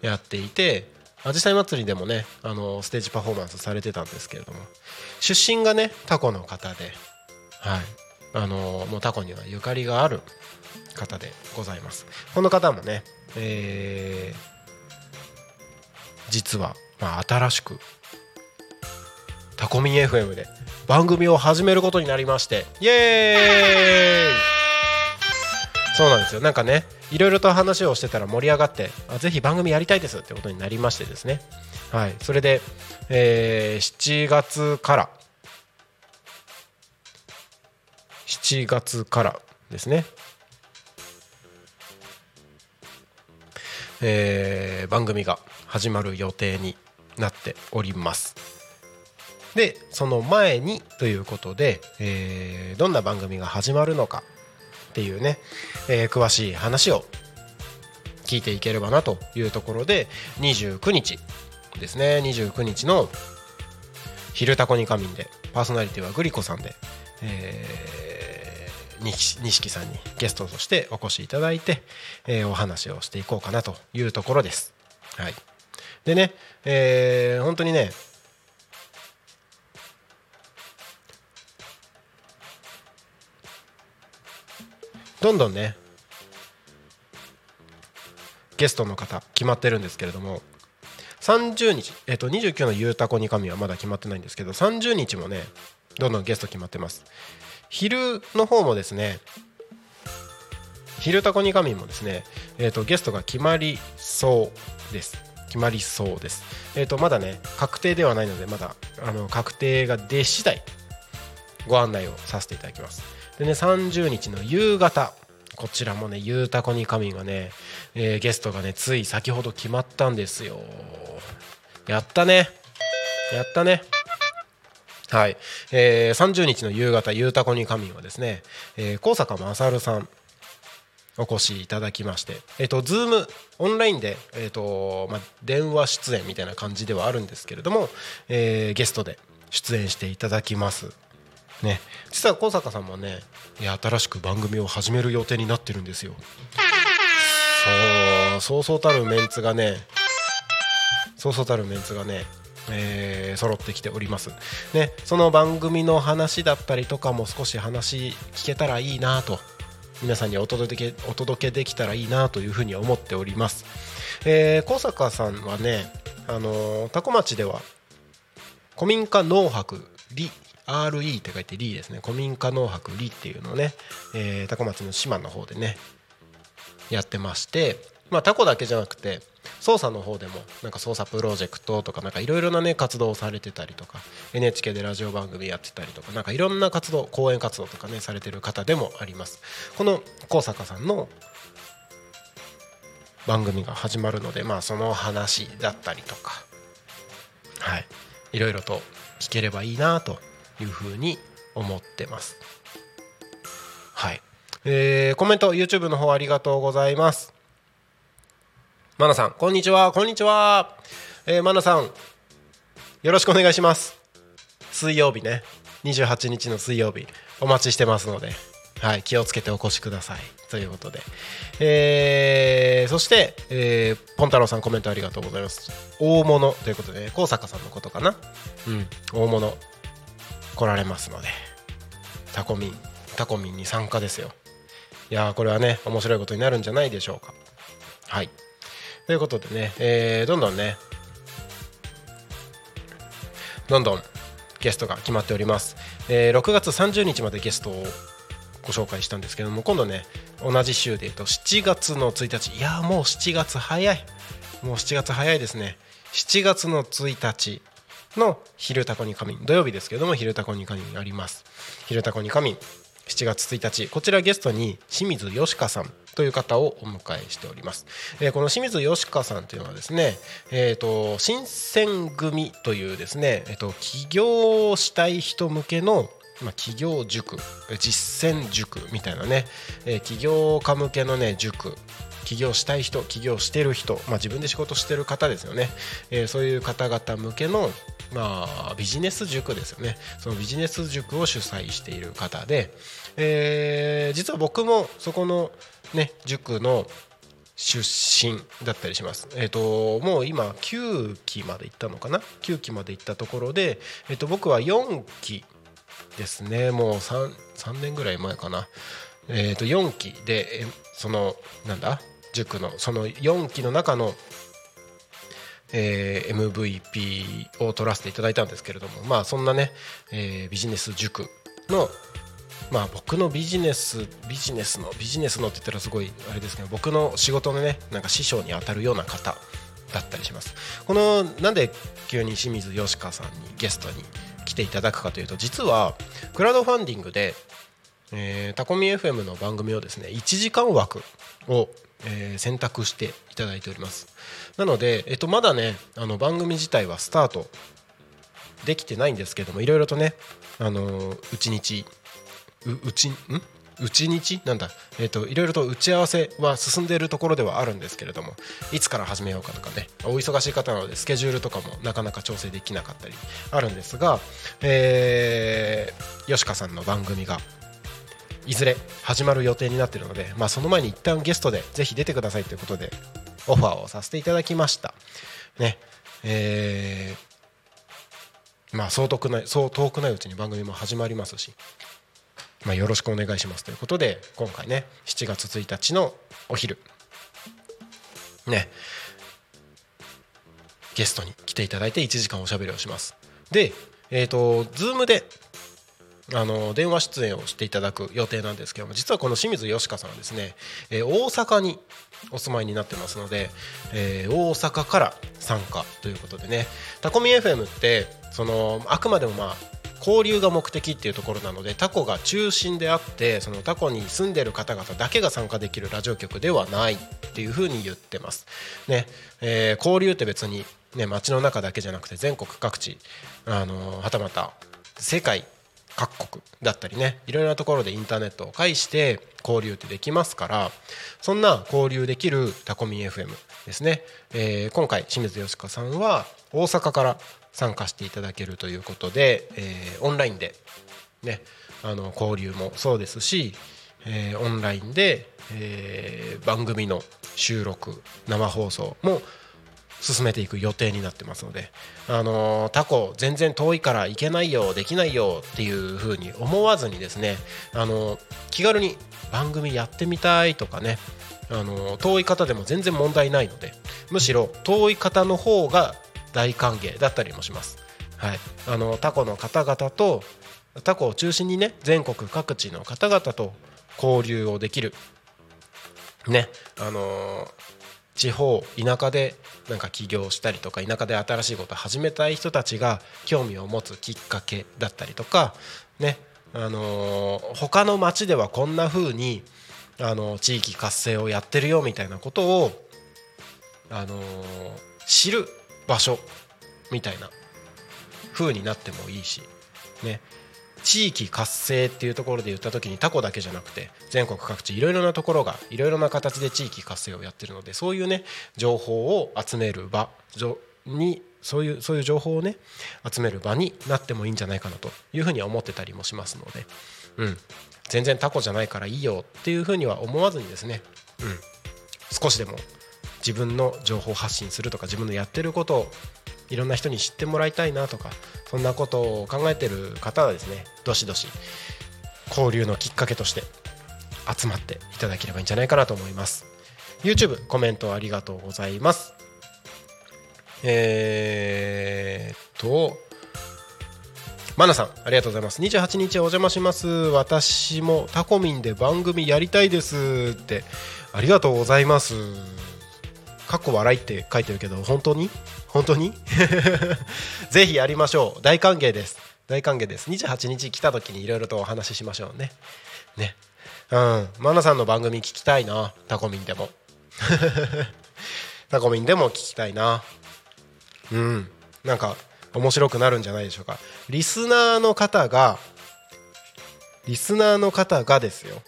S1: やっていてあじさい祭りでもねあのステージパフォーマンスされてたんですけれども。出身がねタコの方で、はい、あのもうタコにはゆかりがある方でございます。この方もね、えー、実は、まあ、新しくタコミン FM で番組を始めることになりましてイエーイそうなんですよ。なんかねいろいろと話をしてたら盛り上がってあぜひ番組やりたいですってことになりましてですね。はい。それで、えー、7月から。7月からですね。えー、番組が始まる予定になっております。でその前にということで、えー、どんな番組が始まるのか。っていうね、えー、詳しい話を聞いていければなというところで29日ですね29日の「昼タコに仮眠」でパーソナリティはグリコさんで、えー錦さんにゲストとしてお越しいただいて、えー、お話をしていこうかなというところです。はい、でね、えー、本当にねどんどんねゲストの方決まってるんですけれども30日、えっと、29の「ゆうたこに神」はまだ決まってないんですけど30日もねどんどんゲスト決まってます。昼の方もですね昼タコニカミンもですね、えーと、ゲストが決まりそうです。決まりそうです、えーと、まだね確定ではないのでまだあの確定が出次第ご案内をさせていただきます。でね30日の夕方こちらもねゆうたこにカミンがね、えー、ゲストがねつい先ほど決まったんですよ。やったね。やったね。はい、えー、30日の夕方「ゆうたこに仮眠」はですね、えー、高坂勝さんお越しいただきまして、えーと、ズームオンラインで、えーとまあ、電話出演みたいな感じではあるんですけれども、えー、ゲストで出演していただきます。ね、実は高坂さんもね新しく番組を始める予定になってるんですよ。そうそうそうたるメンツがねそうそうたるメンツがねえー、揃ってきております、ね、その番組の話だったりとかも少し話聞けたらいいなと皆さんにお届けお届けできたらいいなというふうに思っております、えー、小坂さんはね、あのー、多古町では古民家農泊リ RE って書いてリーですね。古民家農泊リーっていうのをね、えー、高松の島の方でねやってましてまあタコだけじゃなくて操作の方でもなんか操作プロジェクトとかなんかいろいろなね活動をされてたりとか NHK でラジオ番組やってたりとかなんかいろんな活動講演活動とかねされてる方でもあります。この高坂さんの番組が始まるのでまあその話だったりとかはいいろいろと聞ければいいなというふうに思ってます。はい。えー、コメント YouTube の方ありがとうございます。マナさんこんにちは。こんにちは、えー、マナさんよろしくお願いします。水曜日ね。28日の水曜日お待ちしてますので。はい気をつけてお越しください。ということで、えー、そして、えー、ポン太郎さんコメントありがとうございます。大物ということで高坂さんのことかな。うん大物。来られますのでタコミンタコミンに参加ですよ。いやこれはね面白いことになるんじゃないでしょうか。はい。ということでね、えー、どんどんねどんどんゲストが決まっております、えー、6月30日までゲストをご紹介したんですけども今度ね同じ週でいうと7月の1日。いやもう7月早い。もう7月早いですね。7月の1日。の「昼タコに仮眠」土曜日ですけども「昼タコに仮眠」あります「昼タコに仮眠」7月1日。こちらゲストに清水よしかさんという方をお迎えしております、えー、この清水よしかさんというのはですね、えーと、新選組というですね、えーと、起業したい人向けのまあ、企業塾実践塾みたいなね、えー、起業家向けのね塾起業したい人起業してる人、まあ、自分で仕事してる方ですよね、えー、そういう方々向けの、まあ、ビジネス塾ですよね。そのビジネス塾を主催している方で、えー、実は僕もそこの、ね、塾の出身だったりします。えっ、ー、ともう今9期まで行ったのかな？9期まで行ったところで、え、ー、と僕は4期ですね。もう 3, 3年ぐらい前かな、え、ー、と4期でそのなんだ？塾のその4期の中のえー、MVP を取らせていただいたんですけれどもまあそんなね、えー、ビジネス塾のまあ僕のビジネスビジネスのビジネスのって言ったらすごいあれですけど僕の仕事のねなんか師匠にあたるような方だったりします。このなんで急に清水よしかさんにゲストに来ていただくかというと実はクラウドファンディングで、え、タコミ FM の番組をですね1時間枠をえー、選択していただいております。なので、えっと、まだねあの番組自体はスタートできてないんですけどもいろいろとねあのうちにちううちん？うちにち？なんだ、えーと、いろいろと打ち合わせは進んでいるところではあるんですけれどもいつから始めようかとかねお忙しい方なのでスケジュールとかもなかなか調整できなかったりあるんですが、えー、吉川さんの番組がいずれ始まる予定になっているので、まあ、その前に一旦ゲストでぜひ出てくださいということでオファーをさせていただきました。ね。えー、まあそう遠くないそう遠くないうちに番組も始まりますし、まあ、よろしくお願いしますということで今回ね7月1日のお昼ね。ゲストに来ていただいて1時間おしゃべりをします。でえっ、ー、と Zoom であの電話出演をしていただく予定なんですけども実はこの清水よしかさんはですね、えー、大阪にお住まいになってますので、えー、大阪から参加ということでねタコミ FM ってそのあくまでもまあ交流が目的っていうところなのでタコが中心であってそのタコに住んでる方々だけが参加できるラジオ局ではないっていうふうに言ってます。ねえー、交流って別に、ね、街の中だけじゃなくて全国各地、あのはたまた世界各国だったりねいろいろなところでインターネットを介して交流ってできますからそんな交流できるタコミ FM ですね、えー、今回清水よしかさんは大阪から参加していただけるということで、えー、オンラインでねあの交流もそうですし、えー、オンラインで、え、番組の収録生放送も進めていく予定になってますので、あのタコ全然遠いから行けないよできないよっていう風に思わずにですね、あの気軽に番組やってみたいとかね、あの遠い方でも全然問題ないのでむしろ遠い方の方が大歓迎だったりもします。はい、あのタコの方々とタコを中心にね全国各地の方々と交流をできる。ね。あの地方田舎でなんか起業したりとか田舎で新しいことを始めたい人たちが興味を持つきっかけだったりとかねあのー他の町ではこんな風にあの地域活性をやってるよみたいなことをあの知る場所みたいな風になってもいいしね。地域活性っていうところで言った時にタコだけじゃなくて全国各地いろいろなところがいろいろな形で地域活性をやってるのでそういうね情報を集める場にそういうそういう情報をね集める場になってもいいんじゃないかなというふうには思ってたりもしますので、うん、全然タコじゃないからいいよっていうふうには思わずにですね、うん、少しでも自分の情報発信するとか自分のやってることをいろんな人に知ってもらいたいなとかそんなことを考えてる方はですねどしどし交流のきっかけとして集まっていただければいいんじゃないかなと思います。YouTube コメントありがとうございます。えー、っとマナさんありがとうございます。28日お邪魔します。私もタコミンで番組やりたいですってありがとうございます。かっこ笑いって書いてるけど本当に？本当に？ぜひやりましょう。大歓迎です。大歓迎です。28日来た時にいろいろとお話ししましょうね。ね。うん。マナさんの番組聞きたいな。タコミンでも。タコミンでも聞きたいな。うん。なんか面白くなるんじゃないでしょうか。リスナーの方がリスナーの方がですよ。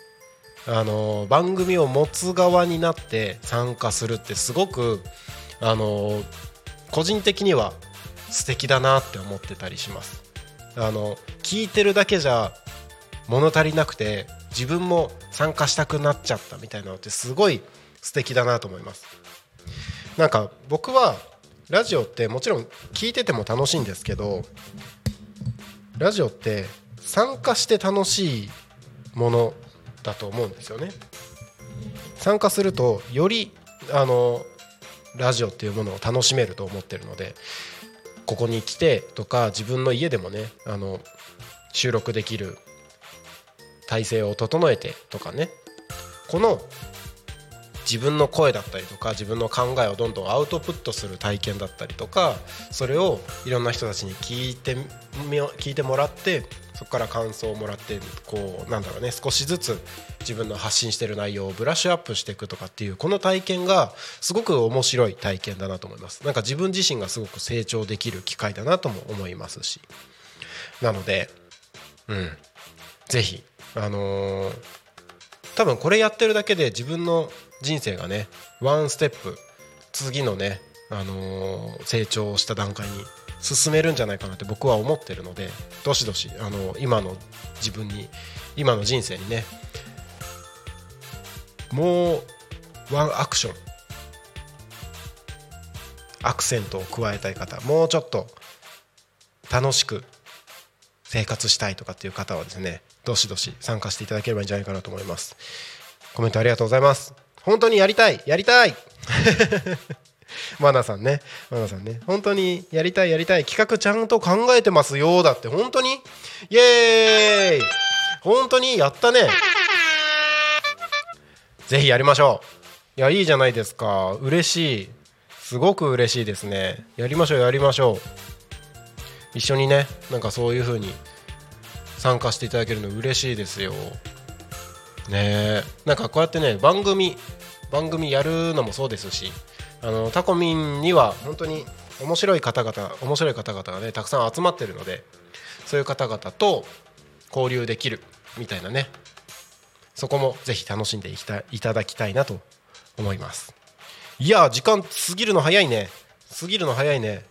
S1: あの番組を持つ側になって参加するってすごくあの個人的には素敵だなって思ってたりします。あの聞いてるだけじゃ物足りなくて自分も参加したくなっちゃったみたいなのってすごい素敵だなと思います。なんか僕はラジオってもちろん聞いてても楽しいんですけどラジオって参加して楽しいものだと思うんですよね。参加するとよりあのラジオっていうものを楽しめると思ってるのでここに来てとか自分の家でもねあの収録できる体制を整えてとかねこの自分の声だったりとか自分の考えをどんどんアウトプットする体験だったりとかそれをいろんな人たちに聞いて聞いてもらってそこから感想をもらってこうなんだろうね少しずつ自分の発信してる内容をブラッシュアップしていくとかっていうこの体験がすごく面白い体験だなと思います。なんか自分自身がすごく成長できる機会だなとも思いますし。なのでうん。ぜひあのー多分これやってるだけで自分の人生がねワンステップ次のね、あのー成長した段階に進めるんじゃないかなって僕は思ってるのでどしどし、あの今の自分に今の人生にねもうワンアクションアクセントを加えたい方もうちょっと楽しく生活したいとかっていう方はですねどしどし参加していただければいいんじゃないかなと思います。コメントありがとうございます。本当にやりたいやりたい！マナさんね。マナさんね。本当にやりたいやりたい企画ちゃんと考えてますよ。だって本当に。イエーイ。本当にやったね。ぜひやりましょう。いやいいじゃないですか。嬉しい。すごく嬉しいですね。やりましょうやりましょう。一緒にねなんかそういう風に参加していただけるの嬉しいですよ。ねなんかこうやってね番組番組やるのもそうですしあのタコミンには本当に面白い方々面白い方々がねたくさん集まってるのでそういう方々と交流できるみたいなねそこもぜひ楽しんでいたいただきたいなと思います。いや時間過ぎるの早いね。過ぎるの早いね。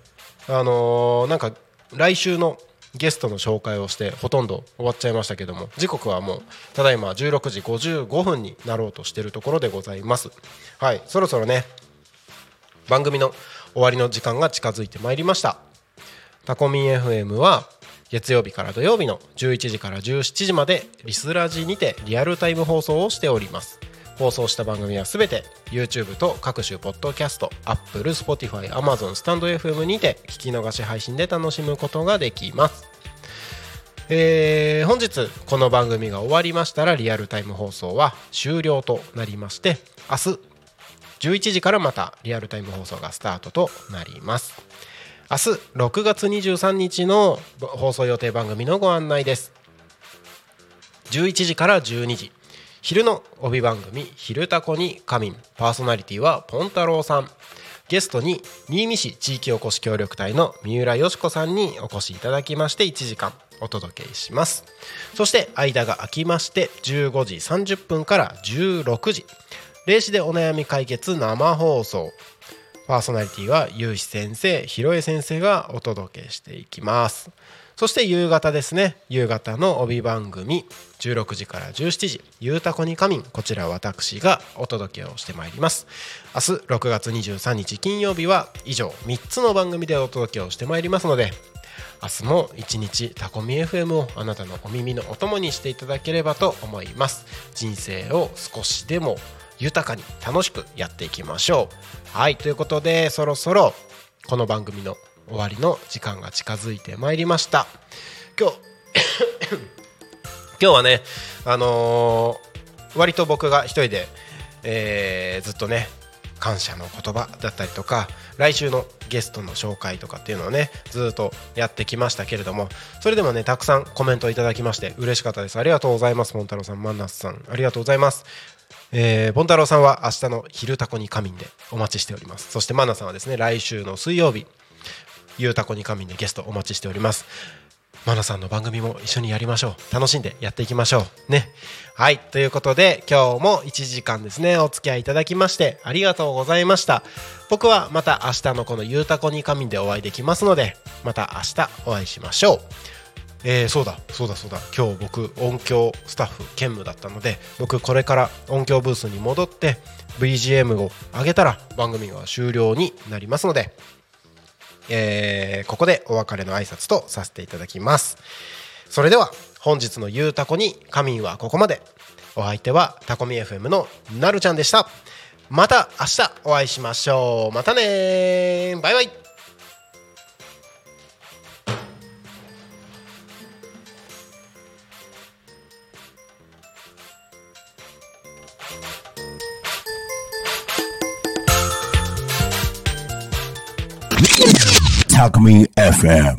S1: あのーなんか来週のゲストの紹介をしてほとんど終わっちゃいましたけども時刻はもうただいま16時55分になろうとしているところでございます。はいそろそろね番組の終わりの時間が近づいてまいりました。タコミン FM は月曜日から土曜日の11時から17時までリスラジにてリアルタイム放送をしております。放送した番組はすべて YouTube と各種ポッドキャスト Apple、Spotify、Amazon、スタンド FM にて聞き逃し配信で楽しむことができます。えー本日この番組が終わりましたらリアルタイム放送は終了となりまして明日11時からまたリアルタイム放送がスタートとなります。明日6月23日の放送予定番組のご案内です。11時から12時。昼の帯番組「昼タコに仮眠」パーソナリティはポン太郎さん。ゲストに新見市地域おこし協力隊の三浦よし子さんにお越しいただきまして1時間お届けします。そして間が空きまして15時30分から16時。0時でお悩み解決生放送。パーソナリティはゆうし先生ひろえ先生がお届けしていきます。そして夕方ですね。夕方の帯番組16時から17時「ゆうたこに仮眠」こちら私がお届けをしてまいります。明日6月23日金曜日は以上3つの番組でお届けをしてまいりますので明日も一日タコミ FM をあなたのお耳のお供にしていただければと思います。人生を少しでも豊かに楽しくやっていきましょう。はいということでそろそろこの番組の終わりの時間が近づいてまいりました。今日 今日はねあのー割と僕が一人で、えーずっとね感謝の言葉だったりとか来週のゲストの紹介とかっていうのをねずっとやってきましたけれどもそれでもねたくさんコメントいただきまして嬉しかったです。ありがとうございます。ポン太郎さんマンナスさんありがとうございます。えー、ボンタロウさんは明日の昼タコに仮眠でお待ちしております。そしてマナさんはですね来週の水曜日ゆうたこに仮眠でゲストお待ちしております。マナさんの番組も一緒にやりましょう。楽しんでやっていきましょう。ね。はい。ということで今日も1時間ですねお付き合いいただきましてありがとうございました。僕はまた明日のこのゆうたこに仮眠でお会いできますのでまた明日お会いしましょう。えー、そうだそうだそうだ。今日僕音響スタッフ兼務だったので僕これから音響ブースに戻って BGM を上げたら番組が終了になりますのでえーここでお別れの挨拶とさせていただきます。それでは本日のゆうたこに仮眠はここまで。お相手はタコミ FM のなるちゃんでした。また明日お会いしましょう。またねバイバイ。
S2: Alchemy FM.